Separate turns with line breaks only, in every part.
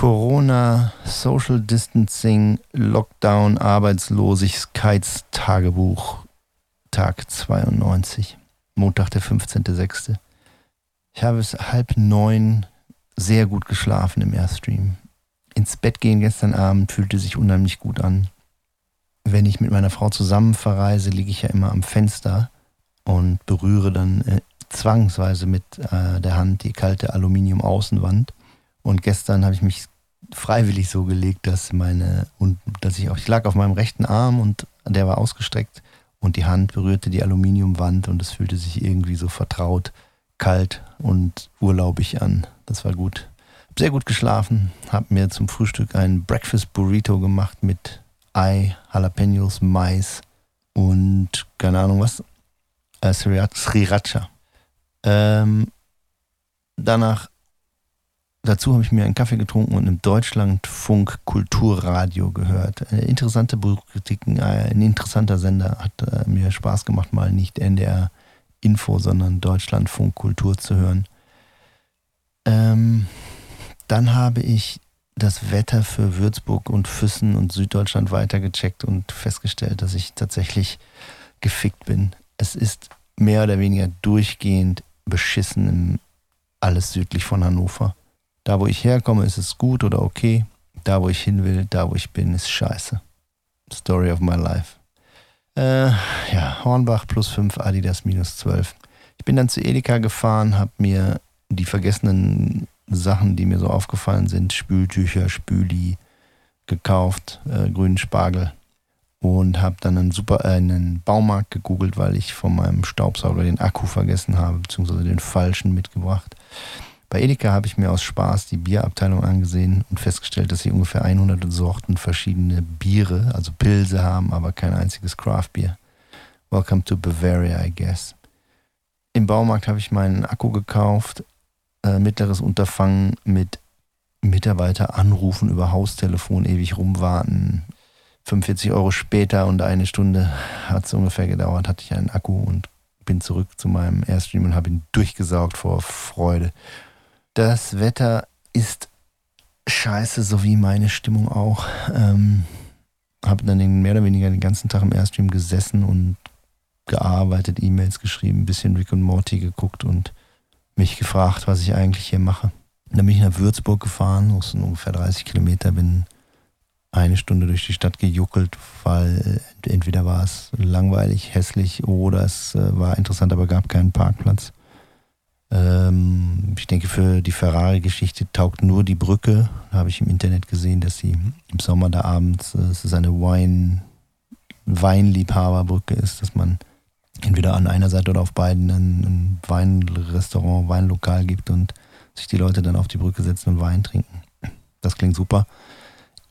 Corona, Social Distancing, Lockdown, Arbeitslosigkeitstagebuch, Tag 92, Montag, der 15.06. Ich habe es halb neun sehr gut geschlafen im Airstream. Ins Bett gehen gestern Abend fühlte sich unheimlich gut an. Wenn ich mit meiner Frau zusammen verreise, liege ich ja immer am Fenster und berühre dann äh, zwangsweise mit äh, der Hand die kalte Aluminium-Außenwand. Und gestern habe ich mich freiwillig so gelegt, dass meine und dass ich auch ich lag auf meinem rechten Arm und der war ausgestreckt und die Hand berührte die Aluminiumwand und es fühlte sich irgendwie so vertraut, kalt und urlaubig an. Das war gut. Hab sehr gut geschlafen, habe mir zum Frühstück ein Breakfast Burrito gemacht mit Ei, Jalapenos, Mais und keine Ahnung was, äh, Sriracha. Ähm, danach Dazu habe ich mir einen Kaffee getrunken und im Deutschlandfunk Kulturradio gehört. Eine interessante Buchkritiken, äh, ein interessanter Sender. Hat äh, mir Spaß gemacht, mal nicht NDR Info, sondern Deutschlandfunk Kultur zu hören. Ähm, dann habe ich das Wetter für Würzburg und Füssen und Süddeutschland weitergecheckt und festgestellt, dass ich tatsächlich gefickt bin. Es ist mehr oder weniger durchgehend beschissen alles südlich von Hannover. Da, wo ich herkomme, ist es gut oder okay. Da, wo ich hin will, da, wo ich bin, ist scheiße. Story of my life. Äh, ja, Hornbach plus 5, Adidas minus 12. Ich bin dann zu Edeka gefahren, habe mir die vergessenen Sachen, die mir so aufgefallen sind, Spültücher, Spüli, gekauft, äh, grünen Spargel und habe dann einen super äh, einen Baumarkt gegoogelt, weil ich von meinem Staubsauger den Akku vergessen habe, beziehungsweise den falschen mitgebracht. Bei Edeka habe ich mir aus Spaß die Bierabteilung angesehen und festgestellt, dass sie ungefähr 100 Sorten verschiedene Biere, also Pilze haben, aber kein einziges Craft-Bier. Welcome to Bavaria, I guess. Im Baumarkt habe ich meinen Akku gekauft, äh, mittleres Unterfangen mit Mitarbeiter anrufen über Haustelefon, ewig rumwarten. 45 Euro später und eine Stunde hat es ungefähr gedauert, hatte ich einen Akku und bin zurück zu meinem Airstream und habe ihn durchgesaugt vor Freude. Das Wetter ist scheiße, so wie meine Stimmung auch. Ähm, habe dann den, mehr oder weniger den ganzen Tag im Airstream gesessen und gearbeitet, E-Mails geschrieben, ein bisschen Rick und Morty geguckt und mich gefragt, was ich eigentlich hier mache. Dann bin ich nach Würzburg gefahren, wo es ungefähr 30 Kilometer bin, eine Stunde durch die Stadt gejuckelt, weil entweder war es langweilig, hässlich oder es äh, war interessant, aber gab keinen Parkplatz. Ähm, ich denke, für die Ferrari-Geschichte taugt nur die Brücke. Da habe ich im Internet gesehen, dass sie im Sommer da abends, äh, es ist eine Wein, Weinliebhaberbrücke ist, dass man entweder an einer Seite oder auf beiden ein, ein Weinrestaurant, Weinlokal gibt und sich die Leute dann auf die Brücke setzen und Wein trinken. Das klingt super,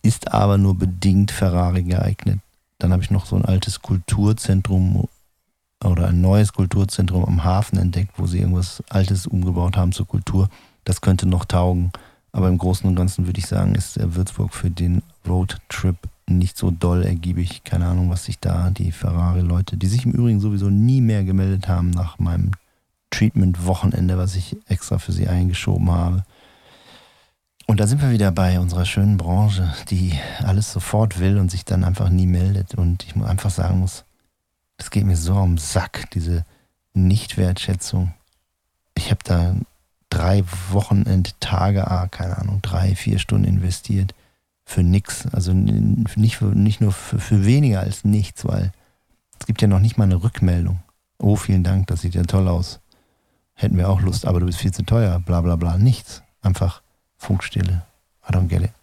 ist aber nur bedingt Ferrari geeignet. Dann habe ich noch so ein altes Kulturzentrum oder ein neues Kulturzentrum am Hafen entdeckt, wo sie irgendwas Altes umgebaut haben zur Kultur. Das könnte noch taugen. Aber im Großen und Ganzen würde ich sagen, ist Würzburg für den Roadtrip nicht so doll ergiebig. Keine Ahnung, was sich da die Ferrari-Leute, die sich im Übrigen sowieso nie mehr gemeldet haben nach meinem Treatment-Wochenende, was ich extra für sie eingeschoben habe. Und da sind wir wieder bei unserer schönen Branche, die alles sofort will und sich dann einfach nie meldet. Und ich muss einfach sagen muss, das geht mir so am Sack, diese Nichtwertschätzung. Ich habe da drei Wochenendtage, ah, keine Ahnung, drei, vier Stunden investiert für nix. Also nicht, nicht nur für, für weniger als nichts, weil es gibt ja noch nicht mal eine Rückmeldung. Oh, vielen Dank, das sieht ja toll aus. Hätten wir auch Lust, aber du bist viel zu teuer, bla bla bla. Nichts. Einfach Funkstille. I don't get it.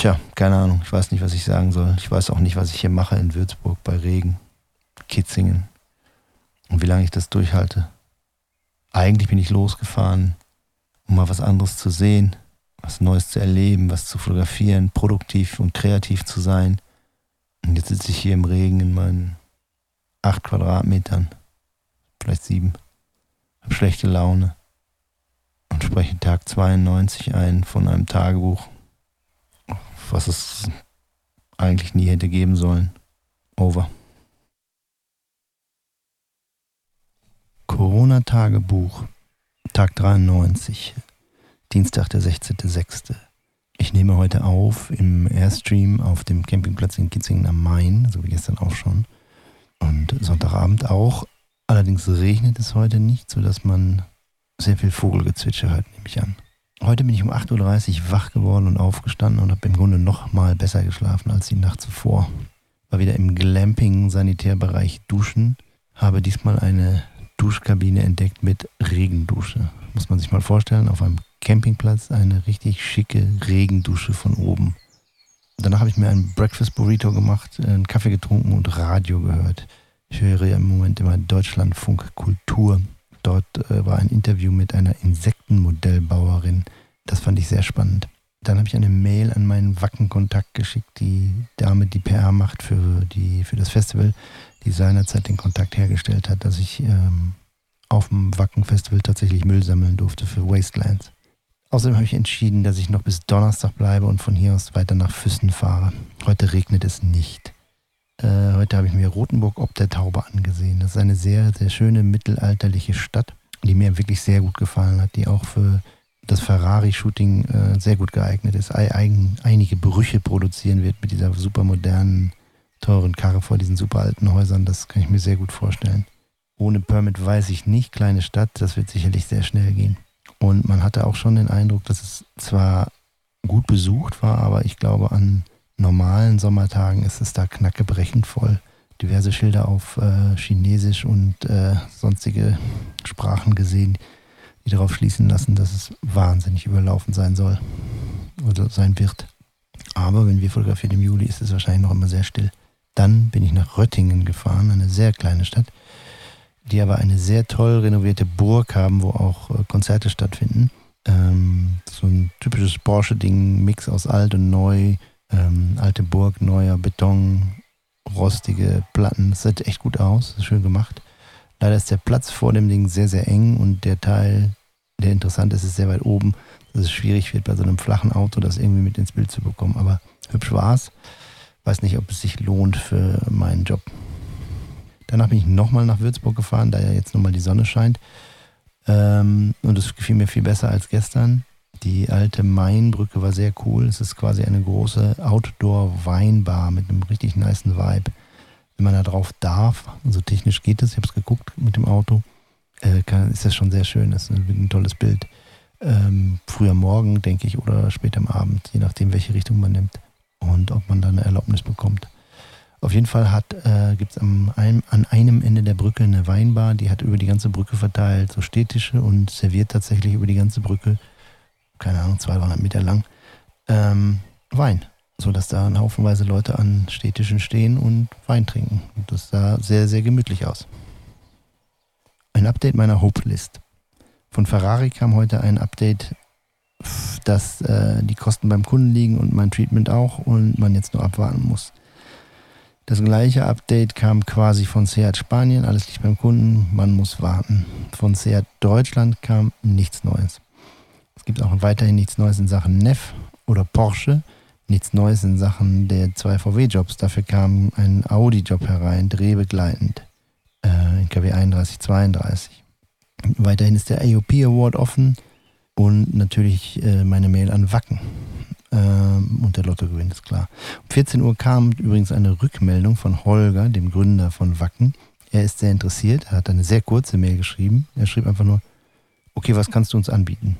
Tja, keine Ahnung. Ich weiß nicht, was ich sagen soll. Ich weiß auch nicht, was ich hier mache in Würzburg bei Regen, Kitzingen und wie lange ich das durchhalte. Eigentlich bin ich losgefahren, um mal was anderes zu sehen, was Neues zu erleben, was zu fotografieren, produktiv und kreativ zu sein. Und jetzt sitze ich hier im Regen in meinen acht Quadratmetern, vielleicht sieben, habe schlechte Laune und spreche Tag 92 ein von einem Tagebuch was es eigentlich nie hätte geben sollen. Over. Corona-Tagebuch, Tag 93. Dienstag, der 16.06. Ich nehme heute auf im Airstream auf dem Campingplatz in Kitzingen am Main, so wie gestern auch schon. Und Sonntagabend auch. Allerdings regnet es heute nicht, sodass man sehr viel Vogelgezwitscher hört, nehme ich an. Heute bin ich um 8.30 Uhr wach geworden und aufgestanden und habe im Grunde noch mal besser geschlafen als die Nacht zuvor. War wieder im Glamping-Sanitärbereich duschen, habe diesmal eine Duschkabine entdeckt mit Regendusche. Muss man sich mal vorstellen, auf einem Campingplatz eine richtig schicke Regendusche von oben. Danach habe ich mir einen Breakfast Burrito gemacht, einen Kaffee getrunken und Radio gehört. Ich höre ja im Moment immer Deutschlandfunk Kultur. Dort äh, war ein Interview mit einer Insektenmodellbauerin. Das fand ich sehr spannend. Dann habe ich eine Mail an meinen Wacken-Kontakt geschickt, die Dame, die PR macht für, die, für das Festival, die seinerzeit den Kontakt hergestellt hat, dass ich ähm, auf dem Wacken-Festival tatsächlich Müll sammeln durfte für Wastelands. Außerdem habe ich entschieden, dass ich noch bis Donnerstag bleibe und von hier aus weiter nach Füssen fahre. Heute regnet es nicht. Äh, heute habe ich mir Rothenburg ob der Taube angesehen. Das ist eine sehr, sehr schöne mittelalterliche Stadt, die mir wirklich sehr gut gefallen hat, die auch für das Ferrari-Shooting äh, sehr gut geeignet ist, ein, einige Brüche produzieren wird mit dieser super modernen, teuren Karre vor diesen super alten Häusern. Das kann ich mir sehr gut vorstellen. Ohne Permit weiß ich nicht, kleine Stadt, das wird sicherlich sehr schnell gehen. Und man hatte auch schon den Eindruck, dass es zwar gut besucht war, aber ich glaube, an normalen Sommertagen ist es da knackebrechend voll. Diverse Schilder auf äh, Chinesisch und äh, sonstige Sprachen gesehen, die darauf schließen lassen, dass es wahnsinnig überlaufen sein soll oder sein wird. Aber wenn wir fotografieren im Juli, ist es wahrscheinlich noch immer sehr still. Dann bin ich nach Röttingen gefahren, eine sehr kleine Stadt, die aber eine sehr toll renovierte Burg haben, wo auch äh, Konzerte stattfinden. Ähm, so ein typisches Porsche-Ding, Mix aus alt und neu, ähm, alte Burg, neuer Beton, rostige Platten. Das sieht echt gut aus, schön gemacht. Leider ist der Platz vor dem Ding sehr, sehr eng und der Teil, der interessant ist, ist sehr weit oben, dass es schwierig wird, bei so einem flachen Auto das irgendwie mit ins Bild zu bekommen. Aber hübsch war es. Weiß nicht, ob es sich lohnt für meinen Job. Danach bin ich nochmal nach Würzburg gefahren, da ja jetzt nochmal die Sonne scheint. Ähm, und es gefiel mir viel besser als gestern. Die alte Mainbrücke war sehr cool. Es ist quasi eine große Outdoor-Weinbar mit einem richtig niceen Vibe. Wenn man da drauf darf, so technisch geht es, ich habe es geguckt mit dem Auto, äh, kann, ist das schon sehr schön. Das ist ein, ein tolles Bild. Ähm, früher Morgen, denke ich, oder später am Abend, je nachdem, welche Richtung man nimmt und ob man da eine Erlaubnis bekommt. Auf jeden Fall äh, gibt es an einem Ende der Brücke eine Weinbar, die hat über die ganze Brücke verteilt so Städtische und serviert tatsächlich über die ganze Brücke keine Ahnung, 200, 300 Meter lang, ähm, Wein. Sodass da Haufenweise Leute an Städtischen stehen und Wein trinken. Und das sah sehr, sehr gemütlich aus. Ein Update meiner Hope-List. Von Ferrari kam heute ein Update, dass äh, die Kosten beim Kunden liegen und mein Treatment auch und man jetzt nur abwarten muss. Das gleiche Update kam quasi von Seat Spanien, alles liegt beim Kunden, man muss warten. Von Seat Deutschland kam nichts Neues. Gibt auch weiterhin nichts Neues in Sachen Neff oder Porsche, nichts Neues in Sachen der zwei VW-Jobs. Dafür kam ein Audi-Job herein, drehbegleitend, äh, in KW 3132. Weiterhin ist der AOP Award offen und natürlich äh, meine Mail an Wacken. Ähm, und der Lottogewinn ist klar. Um 14 Uhr kam übrigens eine Rückmeldung von Holger, dem Gründer von Wacken. Er ist sehr interessiert, er hat eine sehr kurze Mail geschrieben. Er schrieb einfach nur, okay, was kannst du uns anbieten?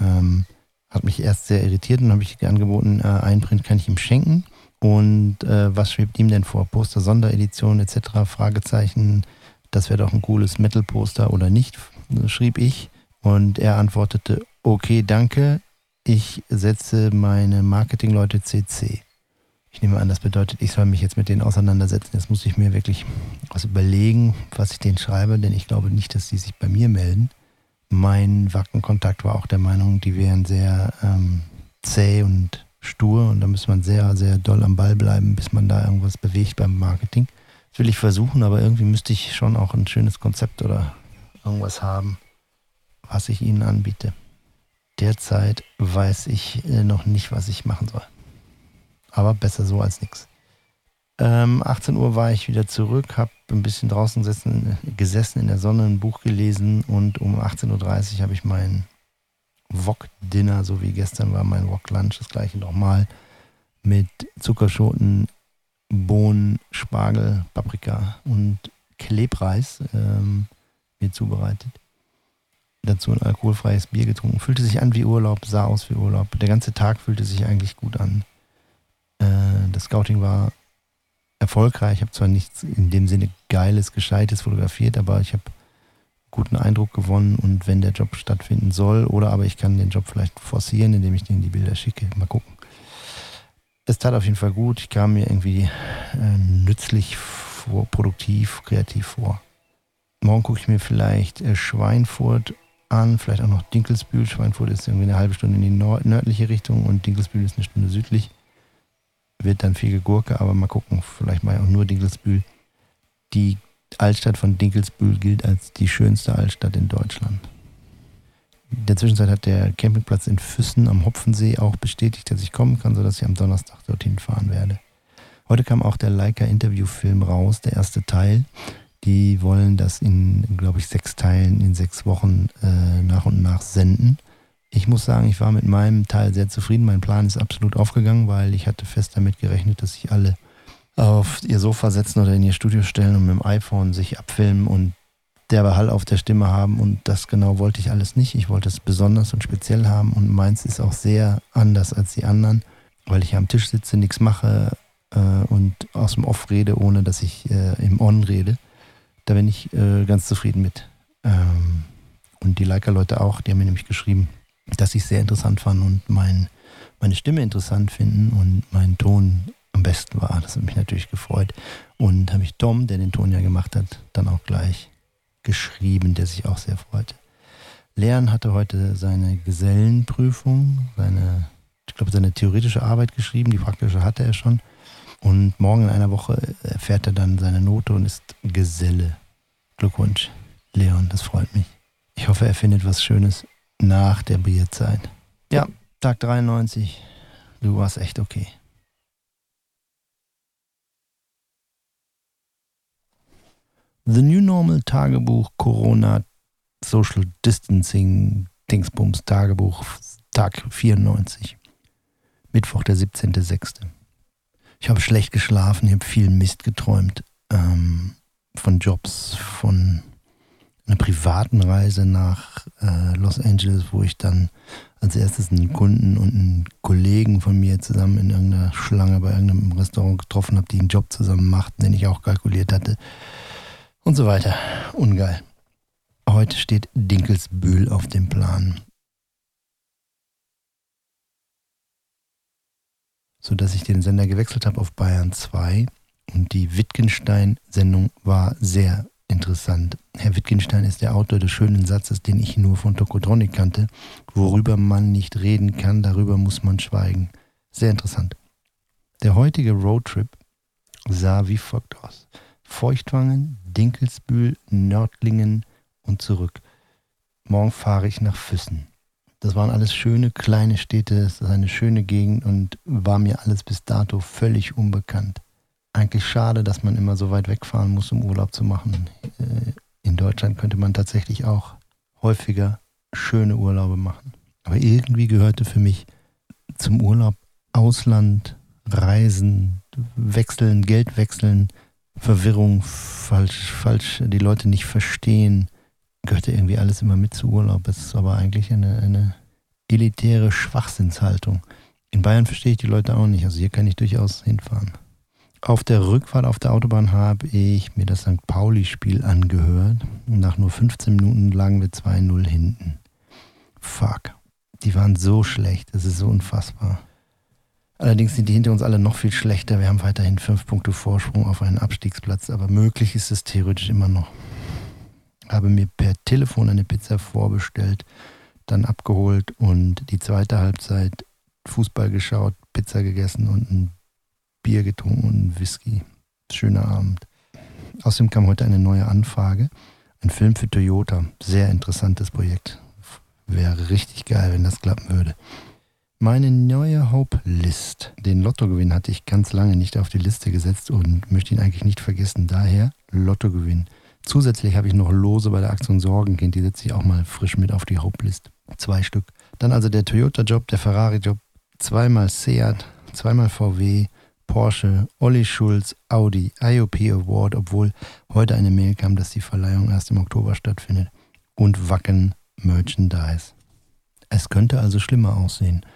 Ähm, hat mich erst sehr irritiert und habe ich angeboten, äh, einen Print kann ich ihm schenken. Und äh, was schwebt ihm denn vor? Poster, Sonderedition etc. Fragezeichen. Das wäre doch ein cooles Metal-Poster oder nicht, schrieb ich. Und er antwortete, okay, danke. Ich setze meine Marketingleute CC. Ich nehme an, das bedeutet, ich soll mich jetzt mit denen auseinandersetzen. Jetzt muss ich mir wirklich was überlegen, was ich denen schreibe, denn ich glaube nicht, dass sie sich bei mir melden. Mein Wackenkontakt war auch der Meinung, die wären sehr ähm, zäh und stur und da muss man sehr, sehr doll am Ball bleiben, bis man da irgendwas bewegt beim Marketing. Das will ich versuchen, aber irgendwie müsste ich schon auch ein schönes Konzept oder irgendwas haben, was ich ihnen anbiete. Derzeit weiß ich äh, noch nicht, was ich machen soll. Aber besser so als nichts. Ähm, 18 Uhr war ich wieder zurück, habe ein bisschen draußen gesessen, gesessen, in der Sonne, ein Buch gelesen und um 18.30 Uhr habe ich mein Wok-Dinner, so wie gestern war mein Wok-Lunch, das gleiche nochmal mit Zuckerschoten, Bohnen, Spargel, Paprika und Klebreis ähm, mir zubereitet. Dazu ein alkoholfreies Bier getrunken. Fühlte sich an wie Urlaub, sah aus wie Urlaub. Der ganze Tag fühlte sich eigentlich gut an. Äh, das Scouting war erfolgreich. Ich habe zwar nichts in dem Sinne Geiles, Gescheites fotografiert, aber ich habe guten Eindruck gewonnen und wenn der Job stattfinden soll oder aber ich kann den Job vielleicht forcieren, indem ich denen die Bilder schicke. Mal gucken. Es tat auf jeden Fall gut. Ich kam mir irgendwie äh, nützlich vor, produktiv, kreativ vor. Morgen gucke ich mir vielleicht äh, Schweinfurt an, vielleicht auch noch Dinkelsbühl. Schweinfurt ist irgendwie eine halbe Stunde in die nördliche Richtung und Dinkelsbühl ist eine Stunde südlich. Wird dann viel Gurke, aber mal gucken. Vielleicht mal auch nur Dinkelsbühl. Die Altstadt von Dinkelsbühl gilt als die schönste Altstadt in Deutschland. In der Zwischenzeit hat der Campingplatz in Füssen am Hopfensee auch bestätigt, dass ich kommen kann, sodass ich am Donnerstag dorthin fahren werde. Heute kam auch der Leica-Interviewfilm raus, der erste Teil. Die wollen das in, glaube ich, sechs Teilen in sechs Wochen äh, nach und nach senden. Ich muss sagen, ich war mit meinem Teil sehr zufrieden. Mein Plan ist absolut aufgegangen, weil ich hatte fest damit gerechnet, dass sich alle auf ihr Sofa setzen oder in ihr Studio stellen und mit dem iPhone sich abfilmen und derbe Hall auf der Stimme haben. Und das genau wollte ich alles nicht. Ich wollte es besonders und speziell haben. Und meins ist auch sehr anders als die anderen, weil ich am Tisch sitze, nichts mache äh, und aus dem Off rede, ohne dass ich äh, im On rede. Da bin ich äh, ganz zufrieden mit. Ähm, und die Leica-Leute auch, die haben mir nämlich geschrieben, dass ich es sehr interessant fand und mein, meine Stimme interessant finden und meinen Ton am besten war. Das hat mich natürlich gefreut. Und habe ich Tom, der den Ton ja gemacht hat, dann auch gleich geschrieben, der sich auch sehr freute. Leon hatte heute seine Gesellenprüfung, seine, ich glaube, seine theoretische Arbeit geschrieben, die praktische hatte er schon. Und morgen in einer Woche erfährt er dann seine Note und ist Geselle. Glückwunsch, Leon, das freut mich. Ich hoffe, er findet was Schönes nach der Bierzeit. Ja, Tag 93. Du warst echt okay. The New Normal Tagebuch Corona Social Distancing Dingsbums Tagebuch Tag 94. Mittwoch, der 17.06. Ich habe schlecht geschlafen, ich habe viel Mist geträumt. Ähm, von Jobs, von einer privaten Reise nach äh, Los Angeles, wo ich dann als erstes einen Kunden und einen Kollegen von mir zusammen in irgendeiner Schlange bei irgendeinem Restaurant getroffen habe, die einen Job zusammen machten, den ich auch kalkuliert hatte und so weiter. Ungeil. Heute steht Dinkelsbühl auf dem Plan. Sodass ich den Sender gewechselt habe auf Bayern 2 und die Wittgenstein-Sendung war sehr interessant. Herr Wittgenstein ist der Autor des schönen Satzes, den ich nur von Tokotronic kannte. Worüber man nicht reden kann, darüber muss man schweigen. Sehr interessant. Der heutige Roadtrip sah wie folgt aus. Feuchtwangen, Dinkelsbühl, Nördlingen und zurück. Morgen fahre ich nach Füssen. Das waren alles schöne kleine Städte, das ist eine schöne Gegend und war mir alles bis dato völlig unbekannt. Eigentlich schade, dass man immer so weit wegfahren muss, um Urlaub zu machen. Äh, in Deutschland könnte man tatsächlich auch häufiger schöne Urlaube machen. Aber irgendwie gehörte für mich zum Urlaub Ausland, Reisen, Wechseln, Geld wechseln, Verwirrung, falsch, falsch, die Leute nicht verstehen, gehört ja irgendwie alles immer mit zu Urlaub. Es ist aber eigentlich eine, eine elitäre Schwachsinnshaltung. In Bayern verstehe ich die Leute auch nicht, also hier kann ich durchaus hinfahren. Auf der Rückfahrt auf der Autobahn habe ich mir das St. Pauli-Spiel angehört. Nach nur 15 Minuten lagen wir 2-0 hinten. Fuck. Die waren so schlecht, das ist so unfassbar. Allerdings sind die hinter uns alle noch viel schlechter. Wir haben weiterhin fünf Punkte Vorsprung auf einen Abstiegsplatz, aber möglich ist es theoretisch immer noch. Habe mir per Telefon eine Pizza vorbestellt, dann abgeholt und die zweite Halbzeit Fußball geschaut, Pizza gegessen und ein Bier getrunken und Whisky. Schöner Abend. Außerdem kam heute eine neue Anfrage. Ein Film für Toyota. Sehr interessantes Projekt. Wäre richtig geil, wenn das klappen würde. Meine neue Hope List. Den Lottogewinn hatte ich ganz lange nicht auf die Liste gesetzt und möchte ihn eigentlich nicht vergessen. Daher Lottogewinn. Zusätzlich habe ich noch Lose bei der Aktion Sorgenkind. Die setze ich auch mal frisch mit auf die Hope List. Zwei Stück. Dann also der Toyota-Job, der Ferrari-Job, zweimal Seat, zweimal VW, Porsche, Olli Schulz, Audi, IOP Award, obwohl heute eine Mail kam, dass die Verleihung erst im Oktober stattfindet. Und Wacken Merchandise. Es könnte also schlimmer aussehen.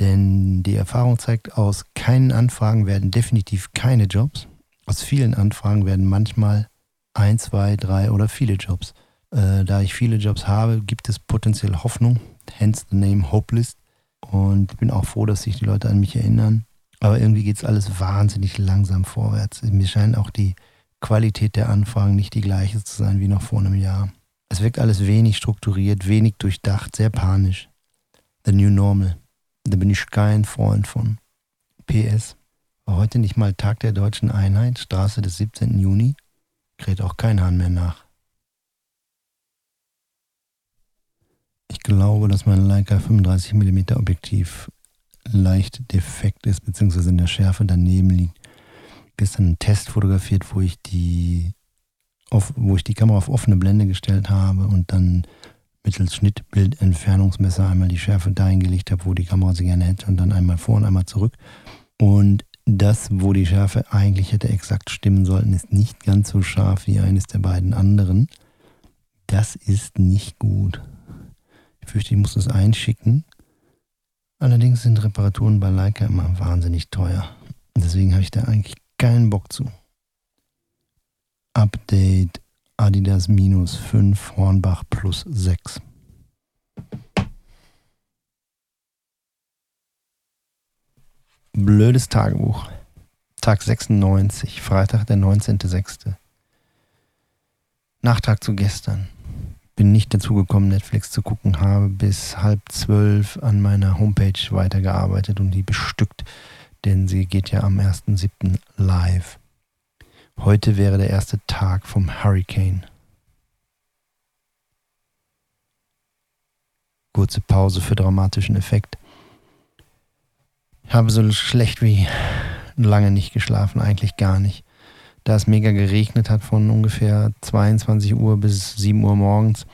Denn die Erfahrung zeigt, aus keinen Anfragen werden definitiv keine Jobs. Aus vielen Anfragen werden manchmal ein, zwei, drei oder viele Jobs. Äh, da ich viele Jobs habe, gibt es potenziell Hoffnung. Hence the name Hopeless. Und ich bin auch froh, dass sich die Leute an mich erinnern. Aber irgendwie geht es alles wahnsinnig langsam vorwärts. Mir scheint auch die Qualität der Anfragen nicht die gleiche zu sein wie noch vor einem Jahr. Es wirkt alles wenig strukturiert, wenig durchdacht, sehr panisch. The New Normal. Da bin ich kein Freund von. PS. War heute nicht mal Tag der deutschen Einheit, Straße des 17. Juni? Kräht auch kein Hahn mehr nach. Ich glaube, dass mein Leica 35mm Objektiv leicht defekt ist, beziehungsweise in der Schärfe daneben liegt. Gestern einen Test fotografiert, wo ich die, auf, wo ich die Kamera auf offene Blende gestellt habe und dann mittels Schnittbildentfernungsmesser einmal die Schärfe dahin gelegt habe, wo die Kamera sie gerne hätte und dann einmal vor und einmal zurück. Und das, wo die Schärfe eigentlich hätte exakt stimmen sollten, ist nicht ganz so scharf wie eines der beiden anderen. Das ist nicht gut. Ich fürchte, ich muss es einschicken. Allerdings sind Reparaturen bei Leica immer wahnsinnig teuer. Deswegen habe ich da eigentlich keinen Bock zu. Update Adidas minus 5, Hornbach plus 6. Blödes Tagebuch. Tag 96, Freitag, der 19.06. Nachtrag zu gestern. Bin nicht dazu gekommen, Netflix zu gucken, habe bis halb zwölf an meiner Homepage weitergearbeitet und die bestückt, denn sie geht ja am 1.07. live. Heute wäre der erste Tag vom Hurricane. Kurze Pause für dramatischen Effekt. Ich habe so schlecht wie lange nicht geschlafen, eigentlich gar nicht. Da es mega geregnet hat von ungefähr 22 Uhr bis 7 Uhr morgens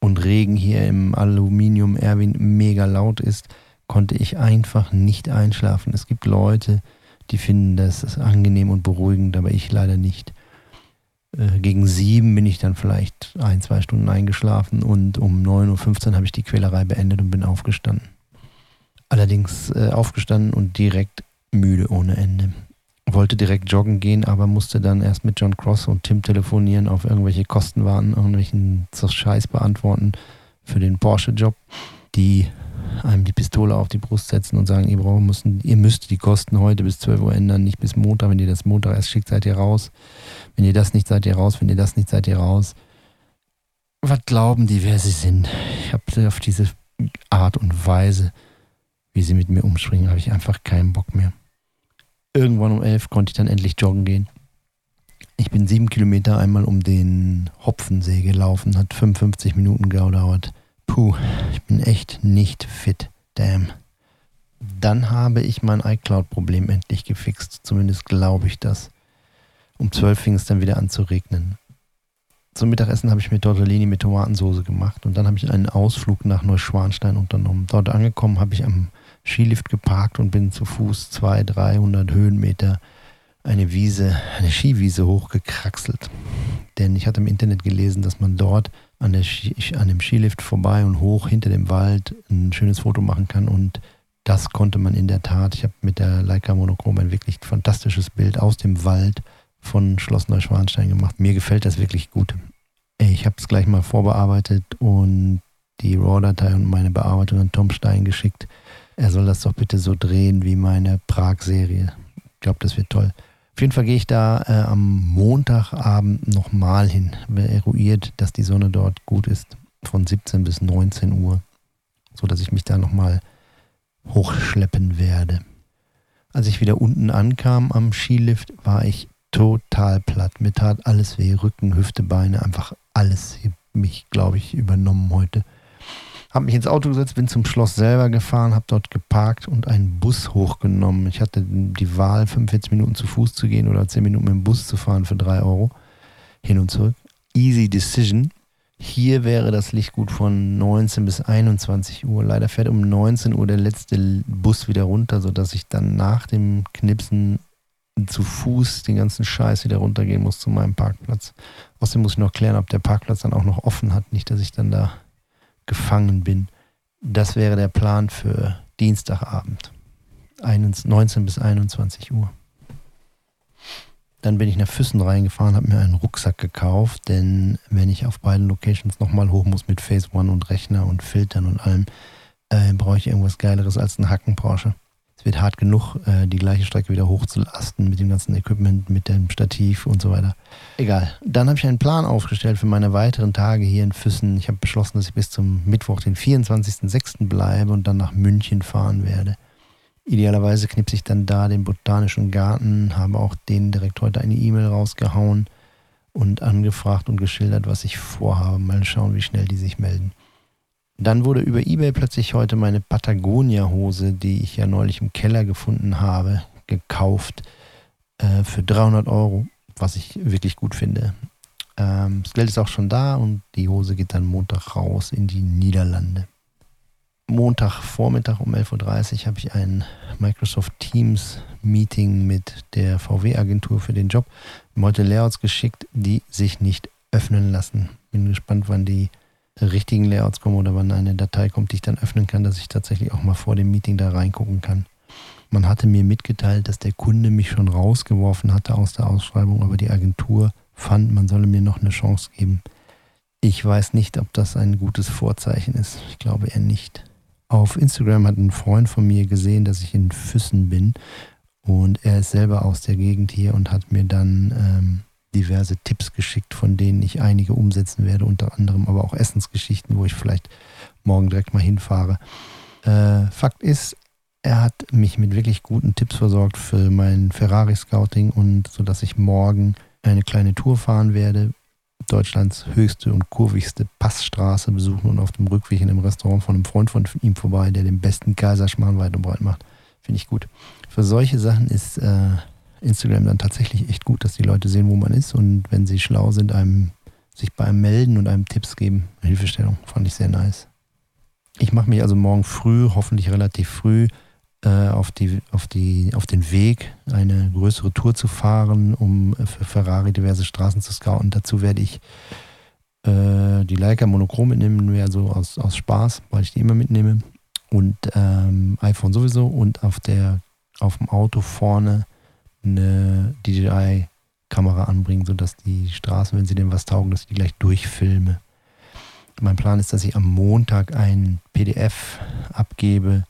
und Regen hier im Aluminium Erwin mega laut ist, konnte ich einfach nicht einschlafen. Es gibt Leute, die finden das angenehm und beruhigend, aber ich leider nicht. Äh, gegen sieben bin ich dann vielleicht ein, zwei Stunden eingeschlafen und um 9.15 Uhr habe ich die Quälerei beendet und bin aufgestanden. Allerdings äh, aufgestanden und direkt müde ohne Ende. Wollte direkt joggen gehen, aber musste dann erst mit John Cross und Tim telefonieren, auf irgendwelche Kosten warten, irgendwelchen Scheiß beantworten für den Porsche-Job, die einem die Pistole auf die Brust setzen und sagen, ihr, müssen, ihr müsst die Kosten heute bis 12 Uhr ändern, nicht bis Montag. Wenn ihr das Montag erst schickt, seid ihr raus. Wenn ihr das nicht, seid ihr raus. Wenn ihr das nicht, seid ihr raus. Was glauben die, wer sie sind? Ich habe auf diese Art und Weise, wie sie mit mir umspringen, habe ich einfach keinen Bock mehr. Irgendwann um elf konnte ich dann endlich joggen gehen. Ich bin sieben Kilometer einmal um den Hopfensee gelaufen, hat 55 Minuten gedauert. Puh, ich bin echt nicht fit. Damn. Dann habe ich mein iCloud-Problem endlich gefixt. Zumindest glaube ich das. Um 12 fing es dann wieder an zu regnen. Zum Mittagessen habe ich mir Tortellini mit Tomatensauce gemacht und dann habe ich einen Ausflug nach Neuschwanstein unternommen. Dort angekommen habe ich am Skilift geparkt und bin zu Fuß 200, 300 Höhenmeter eine Wiese, eine Skiwiese hochgekraxelt. Denn ich hatte im Internet gelesen, dass man dort an, der Ski, an dem Skilift vorbei und hoch hinter dem Wald ein schönes Foto machen kann und das konnte man in der Tat. Ich habe mit der Leica Monochrom ein wirklich fantastisches Bild aus dem Wald von Schloss Neuschwanstein gemacht. Mir gefällt das wirklich gut. Ich habe es gleich mal vorbearbeitet und die RAW-Datei und meine Bearbeitung an Tom Stein geschickt. Er soll das doch bitte so drehen wie meine Prag-Serie. Ich glaube, das wird toll. Auf jeden Fall gehe ich da äh, am Montagabend nochmal hin. Eruiert, dass die Sonne dort gut ist, von 17 bis 19 Uhr, sodass ich mich da nochmal hochschleppen werde. Als ich wieder unten ankam am Skilift, war ich total platt. Mir tat alles weh, Rücken, Hüfte, Beine, einfach alles mich, glaube ich, übernommen heute. Habe mich ins Auto gesetzt, bin zum Schloss selber gefahren, habe dort geparkt und einen Bus hochgenommen. Ich hatte die Wahl, 45 Minuten zu Fuß zu gehen oder 10 Minuten mit dem Bus zu fahren für 3 Euro. Hin und zurück. Easy Decision. Hier wäre das Licht gut von 19 bis 21 Uhr. Leider fährt um 19 Uhr der letzte Bus wieder runter, sodass ich dann nach dem Knipsen zu Fuß den ganzen Scheiß wieder runtergehen muss zu meinem Parkplatz. Außerdem muss ich noch klären, ob der Parkplatz dann auch noch offen hat, nicht, dass ich dann da gefangen bin. Das wäre der Plan für Dienstagabend. 19 bis 21 Uhr. Dann bin ich nach Füssen reingefahren, habe mir einen Rucksack gekauft, denn wenn ich auf beiden Locations nochmal hoch muss mit Phase One und Rechner und Filtern und allem, äh, brauche ich irgendwas Geileres als einen Hacken Porsche. Es wird hart genug, äh, die gleiche Strecke wieder hochzulasten mit dem ganzen Equipment, mit dem Stativ und so weiter. Egal. Dann habe ich einen Plan aufgestellt für meine weiteren Tage hier in Füssen. Ich habe beschlossen, dass ich bis zum Mittwoch, den 24.06. bleibe und dann nach München fahren werde. Idealerweise knipse ich dann da den Botanischen Garten, habe auch denen direkt heute eine E-Mail rausgehauen und angefragt und geschildert, was ich vorhabe. Mal schauen, wie schnell die sich melden. Dann wurde über eBay plötzlich heute meine Patagonia-Hose, die ich ja neulich im Keller gefunden habe, gekauft äh, für 300 Euro, was ich wirklich gut finde. Ähm, das Geld ist auch schon da und die Hose geht dann Montag raus in die Niederlande. Montagvormittag um 11.30 Uhr habe ich ein Microsoft Teams Meeting mit der VW-Agentur für den Job. Ich habe heute Layouts geschickt, die sich nicht öffnen lassen. Bin gespannt, wann die richtigen Layouts kommen oder wann eine Datei kommt, die ich dann öffnen kann, dass ich tatsächlich auch mal vor dem Meeting da reingucken kann. Man hatte mir mitgeteilt, dass der Kunde mich schon rausgeworfen hatte aus der Ausschreibung, aber die Agentur fand, man solle mir noch eine Chance geben. Ich weiß nicht, ob das ein gutes Vorzeichen ist. Ich glaube eher nicht. Auf Instagram hat ein Freund von mir gesehen, dass ich in Füssen bin und er ist selber aus der Gegend hier und hat mir dann ähm, diverse Tipps geschickt, von denen ich einige umsetzen werde, unter anderem aber auch Essensgeschichten, wo ich vielleicht morgen direkt mal hinfahre. Äh, Fakt ist, er hat mich mit wirklich guten Tipps versorgt für mein Ferrari-Scouting und so dass ich morgen eine kleine Tour fahren werde, Deutschlands höchste und kurvigste Passstraße besuchen und auf dem Rückweg in einem Restaurant von einem Freund von ihm vorbei, der den besten Kaiserschmarrn weit und breit macht. Finde ich gut. Für solche Sachen ist äh, Instagram dann tatsächlich echt gut, dass die Leute sehen, wo man ist und wenn sie schlau sind, einem sich bei einem melden und einem Tipps geben. Hilfestellung fand ich sehr nice. Ich mache mich also morgen früh, hoffentlich relativ früh, äh, auf, die, auf, die, auf den Weg, eine größere Tour zu fahren, um für Ferrari diverse Straßen zu scouten. Dazu werde ich äh, die Leica Monochrom mitnehmen, mehr so aus, aus Spaß, weil ich die immer mitnehme. Und ähm, iPhone sowieso und auf der auf dem Auto vorne eine DJI-Kamera anbringen, sodass die Straßen, wenn sie dem was taugen, dass ich die gleich durchfilme. Mein Plan ist, dass ich am Montag ein PDF abgebe,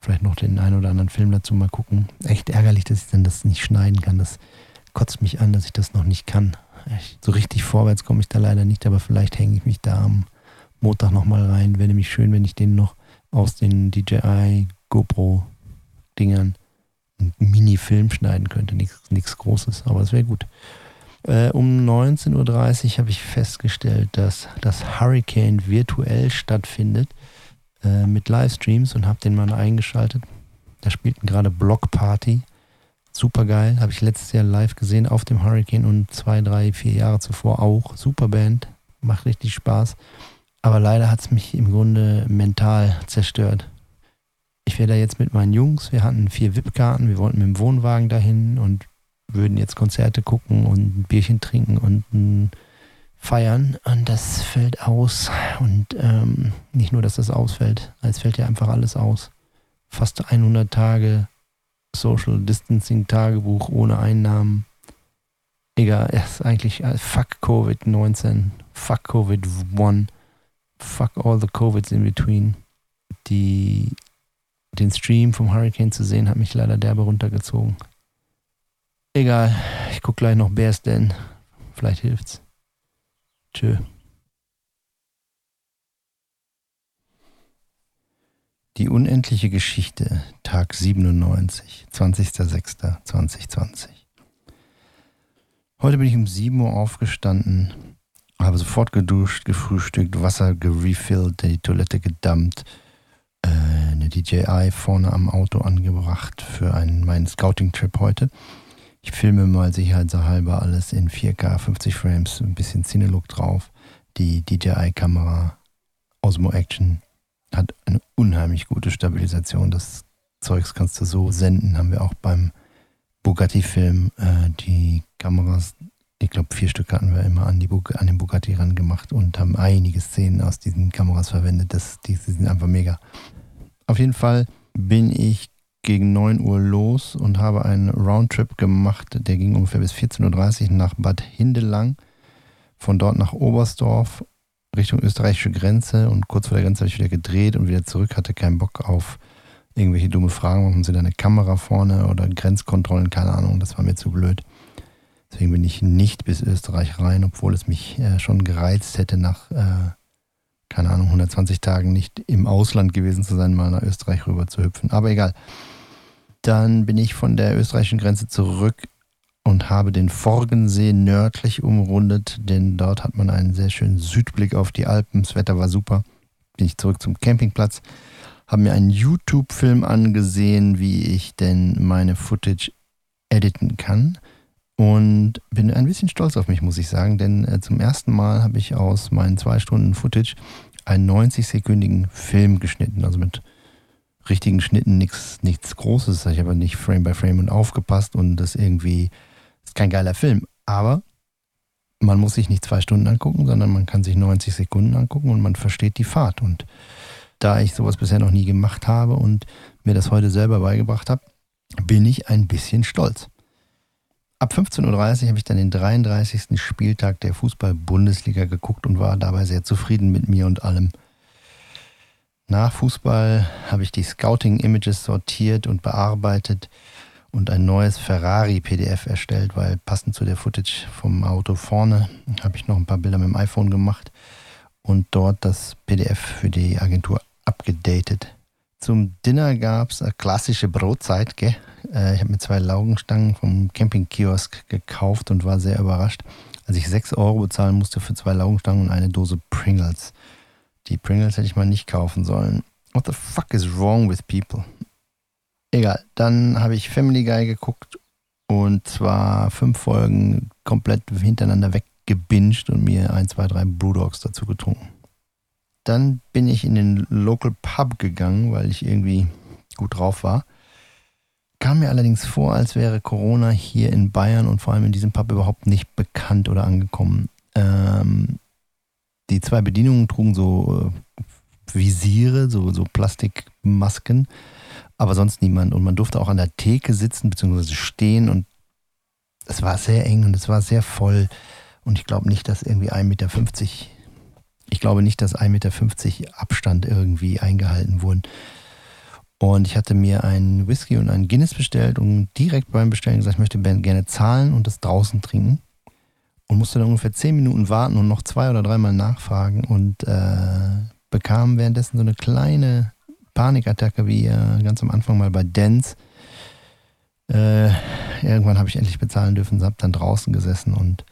vielleicht noch den einen oder anderen Film dazu mal gucken. Echt ärgerlich, dass ich dann das nicht schneiden kann. Das kotzt mich an, dass ich das noch nicht kann. So richtig vorwärts komme ich da leider nicht, aber vielleicht hänge ich mich da am Montag nochmal rein. Wäre nämlich schön, wenn ich den noch aus den DJI GoPro-Dingern einen Mini-Film schneiden könnte. Nichts Großes, aber es wäre gut. Äh, um 19.30 Uhr habe ich festgestellt, dass das Hurricane virtuell stattfindet äh, mit Livestreams und habe den mal eingeschaltet. Da spielten gerade Block Party. Super geil. Habe ich letztes Jahr live gesehen auf dem Hurricane und zwei, drei, vier Jahre zuvor auch. Super Band. Macht richtig Spaß. Aber leider hat es mich im Grunde mental zerstört ich wäre da jetzt mit meinen Jungs, wir hatten vier VIP-Karten, wir wollten mit dem Wohnwagen dahin und würden jetzt Konzerte gucken und ein Bierchen trinken und ein feiern und das fällt aus und ähm, nicht nur, dass das ausfällt, es fällt ja einfach alles aus. Fast 100 Tage Social Distancing Tagebuch ohne Einnahmen. Egal, es ist eigentlich äh, fuck Covid-19, fuck Covid-1, fuck all the Covids in between. Die den Stream vom Hurricane zu sehen, hat mich leider derbe runtergezogen. Egal, ich gucke gleich noch Bears Den. Vielleicht hilft's. Tschö. Die unendliche Geschichte, Tag 97, 20.06.2020. Heute bin ich um 7 Uhr aufgestanden, habe sofort geduscht, gefrühstückt, Wasser gerefillt, die Toilette gedammt, äh, eine DJI vorne am Auto angebracht für einen, meinen Scouting-Trip heute. Ich filme mal sicherheitshalber alles in 4K, 50 Frames, ein bisschen Cinelook drauf. die DJI-Kamera Osmo Action hat eine unheimlich gute Stabilisation. Das Zeugs kannst du so senden. Haben wir auch beim Bugatti-Film äh, die Kameras, ich glaube vier Stück hatten wir immer an, die an den Bugatti ran gemacht und haben einige Szenen aus diesen Kameras verwendet. Das, die, die sind einfach mega. Auf jeden Fall bin ich gegen 9 Uhr los und habe einen Roundtrip gemacht. Der ging ungefähr bis 14.30 Uhr nach Bad Hindelang. Von dort nach Oberstdorf Richtung österreichische Grenze und kurz vor der Grenze habe ich wieder gedreht und wieder zurück, hatte keinen Bock auf irgendwelche dumme Fragen, warum sie da eine Kamera vorne oder Grenzkontrollen, keine Ahnung, das war mir zu blöd. Deswegen bin ich nicht bis Österreich rein, obwohl es mich äh, schon gereizt hätte, nach, äh, keine Ahnung, 120 Tagen nicht im Ausland gewesen zu sein, mal nach Österreich rüber zu hüpfen. Aber egal. Dann bin ich von der österreichischen Grenze zurück und habe den Forgensee nördlich umrundet, denn dort hat man einen sehr schönen Südblick auf die Alpen. Das Wetter war super. Bin ich zurück zum Campingplatz, habe mir einen YouTube-Film angesehen, wie ich denn meine Footage editen kann und bin ein bisschen stolz auf mich, muss ich sagen, denn äh, zum ersten Mal habe ich aus meinen zwei Stunden Footage einen 90-sekündigen Film geschnitten, also mit richtigen Schnitten nichts nichts Großes. Ich habe nicht Frame by Frame und aufgepasst und das irgendwie ist kein geiler Film, aber man muss sich nicht zwei Stunden angucken, sondern man kann sich 90 Sekunden angucken und man versteht die Fahrt. Und da ich sowas bisher noch nie gemacht habe und mir das heute selber beigebracht habe, bin ich ein bisschen stolz. Ab 15.30 Uhr habe ich dann den 33. Spieltag der Fußball-Bundesliga geguckt und war dabei sehr zufrieden mit mir und allem. Nach Fußball habe ich die Scouting-Images sortiert und bearbeitet und ein neues Ferrari-PDF erstellt, weil passend zu der Footage vom Auto vorne habe ich noch ein paar Bilder mit dem iPhone gemacht und dort das PDF für die Agentur abgedatet. Zum Dinner gab es eine klassische Brotzeit. Gell? Äh, ich habe mir zwei Laugenstangen vom Campingkiosk gekauft und war sehr überrascht, als ich 6 Euro bezahlen musste für zwei Laugenstangen und eine Dose Pringles. Die Pringles hätte ich mal nicht kaufen sollen. What the fuck is wrong with people? Egal, dann habe ich Family Guy geguckt und zwar fünf Folgen komplett hintereinander weggebinged und mir ein, zwei, drei Brewdogs dazu getrunken. Dann bin ich in den Local Pub gegangen, weil ich irgendwie gut drauf war. Kam mir allerdings vor, als wäre Corona hier in Bayern und vor allem in diesem Pub überhaupt nicht bekannt oder angekommen. Ähm, die zwei Bedienungen trugen so äh, Visiere, so, so Plastikmasken aber sonst niemand. Und man durfte auch an der Theke sitzen bzw. stehen und es war sehr eng und es war sehr voll. Und ich glaube nicht, dass irgendwie 1,50 Meter, ich glaube nicht, dass 1,50 Meter Abstand irgendwie eingehalten wurden. Und ich hatte mir einen Whisky und einen Guinness bestellt und direkt beim Bestellen gesagt, ich möchte gerne zahlen und das draußen trinken. Und musste dann ungefähr 10 Minuten warten und noch zwei oder dreimal nachfragen und äh, bekam währenddessen so eine kleine Panikattacke wie äh, ganz am Anfang mal bei Dance. Äh, irgendwann habe ich endlich bezahlen dürfen, habe dann draußen gesessen und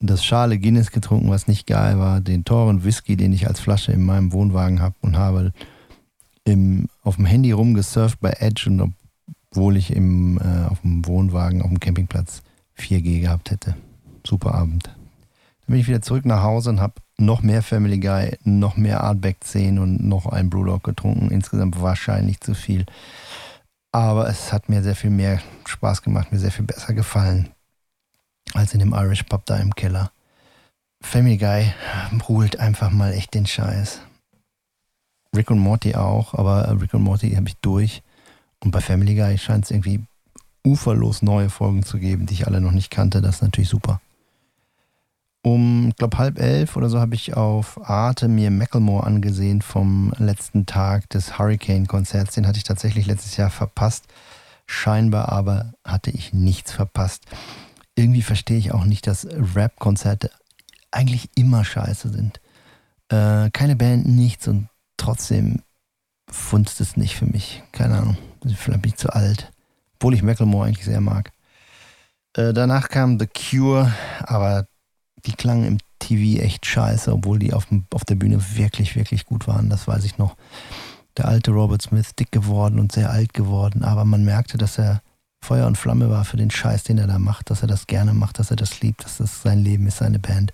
das Schale Guinness getrunken, was nicht geil war, den teuren Whisky, den ich als Flasche in meinem Wohnwagen habe und habe im, auf dem Handy rumgesurft bei Edge und obwohl ich im, äh, auf dem Wohnwagen auf dem Campingplatz 4G gehabt hätte. Super Abend. Dann bin ich wieder zurück nach Hause und habe noch mehr Family Guy, noch mehr Artback 10 und noch ein Brewdog getrunken. Insgesamt wahrscheinlich zu viel. Aber es hat mir sehr viel mehr Spaß gemacht, mir sehr viel besser gefallen als in dem Irish Pub da im Keller. Family Guy holt einfach mal echt den Scheiß. Rick und Morty auch, aber Rick und Morty habe ich durch. Und bei Family Guy scheint es irgendwie uferlos neue Folgen zu geben, die ich alle noch nicht kannte. Das ist natürlich super. Um, ich glaube, halb elf oder so habe ich auf Arte mir Macklemore angesehen vom letzten Tag des Hurricane-Konzerts. Den hatte ich tatsächlich letztes Jahr verpasst. Scheinbar aber hatte ich nichts verpasst. Irgendwie verstehe ich auch nicht, dass Rap-Konzerte eigentlich immer scheiße sind. Äh, keine Band, nichts und trotzdem funzt es nicht für mich. Keine Ahnung. Vielleicht bin ich zu alt. Obwohl ich Macklemore eigentlich sehr mag. Äh, danach kam The Cure, aber die klangen im TV echt scheiße, obwohl die auf, dem, auf der Bühne wirklich, wirklich gut waren. Das weiß ich noch. Der alte Robert Smith, dick geworden und sehr alt geworden, aber man merkte, dass er Feuer und Flamme war für den Scheiß, den er da macht, dass er das gerne macht, dass er das liebt, dass das sein Leben ist, seine Band.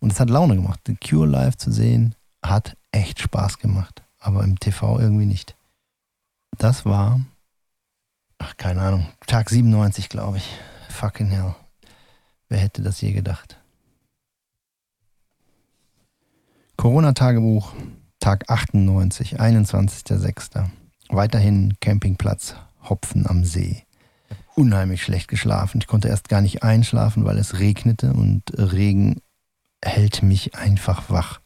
Und es hat Laune gemacht. The Cure live zu sehen, hat echt Spaß gemacht. Aber im TV irgendwie nicht. Das war, ach, keine Ahnung, Tag 97, glaube ich. Fucking hell. Wer hätte das je gedacht? Corona-Tagebuch, Tag 98, 21.06. Weiterhin Campingplatz Hopfen am See. Unheimlich schlecht geschlafen. Ich konnte erst gar nicht einschlafen, weil es regnete und Regen hält mich einfach wach.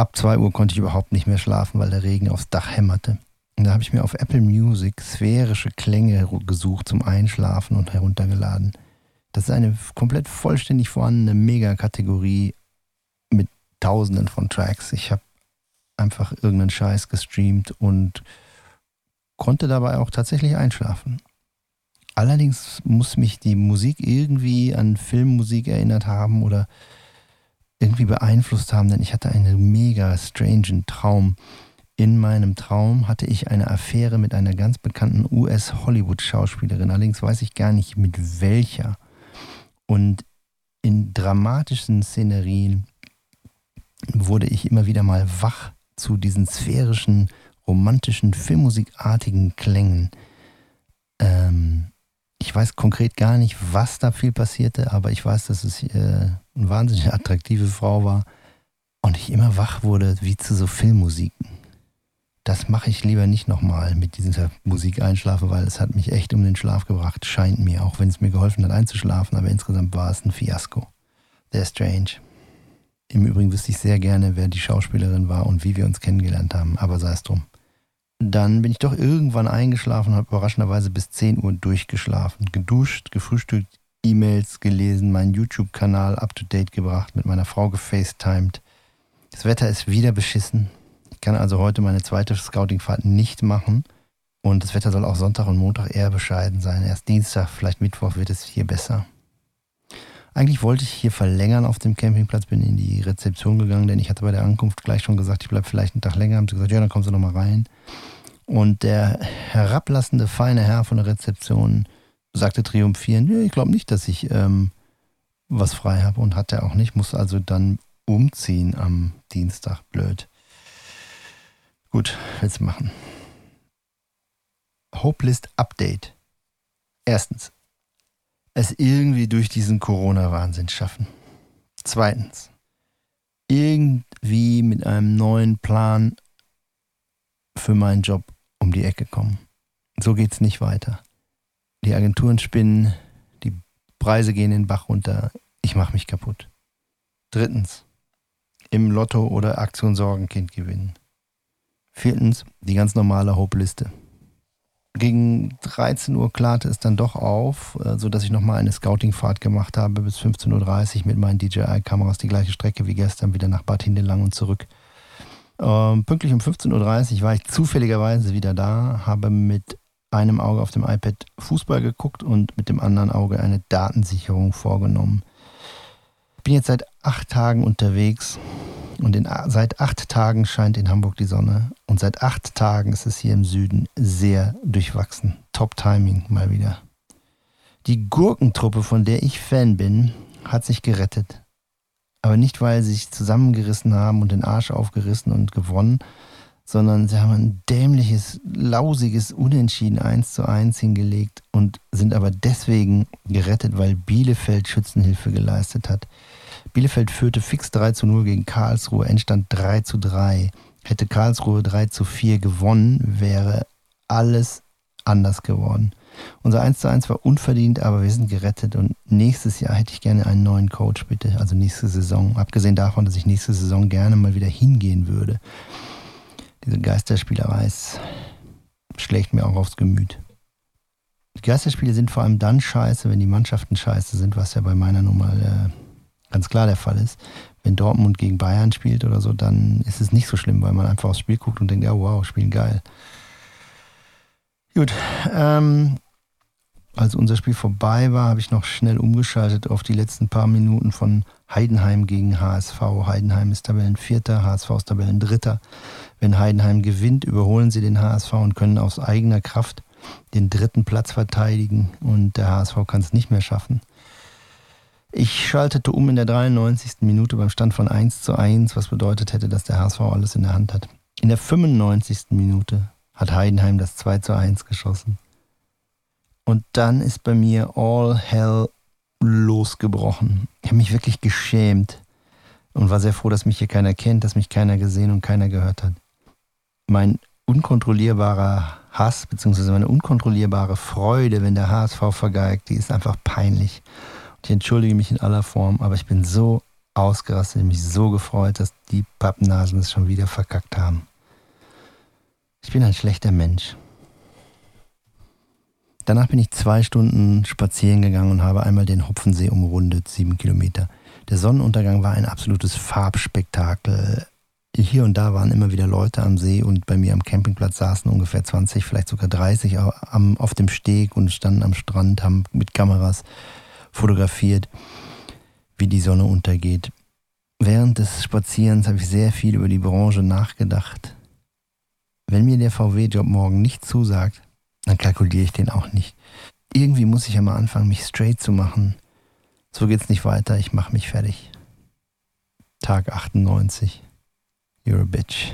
Ab 2 Uhr konnte ich überhaupt nicht mehr schlafen, weil der Regen aufs Dach hämmerte. Und da habe ich mir auf Apple Music sphärische Klänge gesucht zum Einschlafen und heruntergeladen. Das ist eine komplett vollständig vorhandene Megakategorie mit tausenden von Tracks. Ich habe einfach irgendeinen Scheiß gestreamt und konnte dabei auch tatsächlich einschlafen. Allerdings muss mich die Musik irgendwie an Filmmusik erinnert haben oder irgendwie beeinflusst haben, denn ich hatte einen mega strangen Traum. In meinem Traum hatte ich eine Affäre mit einer ganz bekannten US-Hollywood-Schauspielerin. Allerdings weiß ich gar nicht mit welcher. Und in dramatischen Szenerien wurde ich immer wieder mal wach zu diesen sphärischen, romantischen, filmmusikartigen Klängen. Ähm, ich weiß konkret gar nicht, was da viel passierte, aber ich weiß, dass es äh, eine wahnsinnig attraktive Frau war und ich immer wach wurde wie zu so Filmmusiken. Das mache ich lieber nicht nochmal mit dieser Musik einschlafen, weil es hat mich echt um den Schlaf gebracht, scheint mir, auch wenn es mir geholfen hat einzuschlafen, aber insgesamt war es ein Fiasko. Sehr strange. Im Übrigen wüsste ich sehr gerne, wer die Schauspielerin war und wie wir uns kennengelernt haben, aber sei es drum. Dann bin ich doch irgendwann eingeschlafen und habe überraschenderweise bis 10 Uhr durchgeschlafen. Geduscht, gefrühstückt, E-Mails gelesen, meinen YouTube-Kanal up-to-date gebracht, mit meiner Frau gefacetimed. Das Wetter ist wieder beschissen. Ich kann also heute meine zweite Scouting-Fahrt nicht machen. Und das Wetter soll auch Sonntag und Montag eher bescheiden sein. Erst Dienstag, vielleicht Mittwoch wird es hier besser. Eigentlich wollte ich hier verlängern auf dem Campingplatz, bin in die Rezeption gegangen, denn ich hatte bei der Ankunft gleich schon gesagt, ich bleibe vielleicht einen Tag länger. Haben sie gesagt, ja, dann kommst du nochmal rein. Und der herablassende, feine Herr von der Rezeption sagte triumphierend, ja, ich glaube nicht, dass ich ähm, was frei habe und hat er auch nicht, muss also dann umziehen am Dienstag. Blöd. Gut, willst machen. Hopelist Update. Erstens, es irgendwie durch diesen Corona-Wahnsinn schaffen. Zweitens, irgendwie mit einem neuen Plan für meinen Job um die Ecke kommen. So geht es nicht weiter. Die Agenturen spinnen, die Preise gehen den Bach runter, ich mache mich kaputt. Drittens, im Lotto oder Aktion Sorgenkind gewinnen. Viertens, die ganz normale Hope-Liste gegen 13 Uhr klarte es dann doch auf, äh, sodass ich nochmal eine Scouting-Fahrt gemacht habe bis 15.30 Uhr mit meinen DJI-Kameras, die gleiche Strecke wie gestern, wieder nach Bad Hindelang und zurück. Ähm, pünktlich um 15.30 Uhr war ich zufälligerweise wieder da, habe mit einem Auge auf dem iPad Fußball geguckt und mit dem anderen Auge eine Datensicherung vorgenommen. Ich bin jetzt seit acht Tagen unterwegs und in, seit acht Tagen scheint in Hamburg die Sonne. Und seit acht Tagen ist es hier im Süden sehr durchwachsen. Top Timing mal wieder. Die Gurkentruppe, von der ich Fan bin, hat sich gerettet. Aber nicht, weil sie sich zusammengerissen haben und den Arsch aufgerissen und gewonnen, sondern sie haben ein dämliches, lausiges Unentschieden 1 zu 1 hingelegt und sind aber deswegen gerettet, weil Bielefeld Schützenhilfe geleistet hat. Bielefeld führte fix 3 zu 0 gegen Karlsruhe, Endstand 3 zu 3. Hätte Karlsruhe 3 zu 4 gewonnen, wäre alles anders geworden. Unser 1 zu 1 war unverdient, aber wir sind gerettet und nächstes Jahr hätte ich gerne einen neuen Coach, bitte. Also nächste Saison. Abgesehen davon, dass ich nächste Saison gerne mal wieder hingehen würde. Diese Geisterspielerei schlägt mir auch aufs Gemüt. Die Geisterspiele sind vor allem dann scheiße, wenn die Mannschaften scheiße sind, was ja bei meiner Nummer äh, ganz klar der Fall ist. Wenn Dortmund gegen Bayern spielt oder so, dann ist es nicht so schlimm, weil man einfach aufs Spiel guckt und denkt, ja wow, spielen geil. Gut, ähm, als unser Spiel vorbei war, habe ich noch schnell umgeschaltet auf die letzten paar Minuten von Heidenheim gegen HSV. Heidenheim ist Tabellenvierter, HSV ist Tabellendritter. Wenn Heidenheim gewinnt, überholen sie den HSV und können aus eigener Kraft den dritten Platz verteidigen und der HSV kann es nicht mehr schaffen. Ich schaltete um in der 93. Minute beim Stand von 1 zu 1, was bedeutet hätte, dass der HSV alles in der Hand hat. In der 95. Minute hat Heidenheim das 2 zu 1 geschossen. Und dann ist bei mir all hell losgebrochen. Ich habe mich wirklich geschämt und war sehr froh, dass mich hier keiner kennt, dass mich keiner gesehen und keiner gehört hat. Mein unkontrollierbarer Hass bzw. meine unkontrollierbare Freude, wenn der HSV vergeigt, die ist einfach peinlich. Und ich entschuldige mich in aller Form, aber ich bin so ausgerastet, mich so gefreut, dass die Pappnasen es schon wieder verkackt haben. Ich bin ein schlechter Mensch. Danach bin ich zwei Stunden spazieren gegangen und habe einmal den Hopfensee umrundet, sieben Kilometer. Der Sonnenuntergang war ein absolutes Farbspektakel. Hier und da waren immer wieder Leute am See und bei mir am Campingplatz saßen ungefähr 20, vielleicht sogar 30 auf dem Steg und standen am Strand, haben mit Kameras fotografiert, wie die Sonne untergeht. Während des Spazierens habe ich sehr viel über die Branche nachgedacht. Wenn mir der VW-Job morgen nicht zusagt, dann kalkuliere ich den auch nicht. Irgendwie muss ich ja mal anfangen, mich straight zu machen. So geht's nicht weiter, ich mache mich fertig. Tag 98. You're a bitch.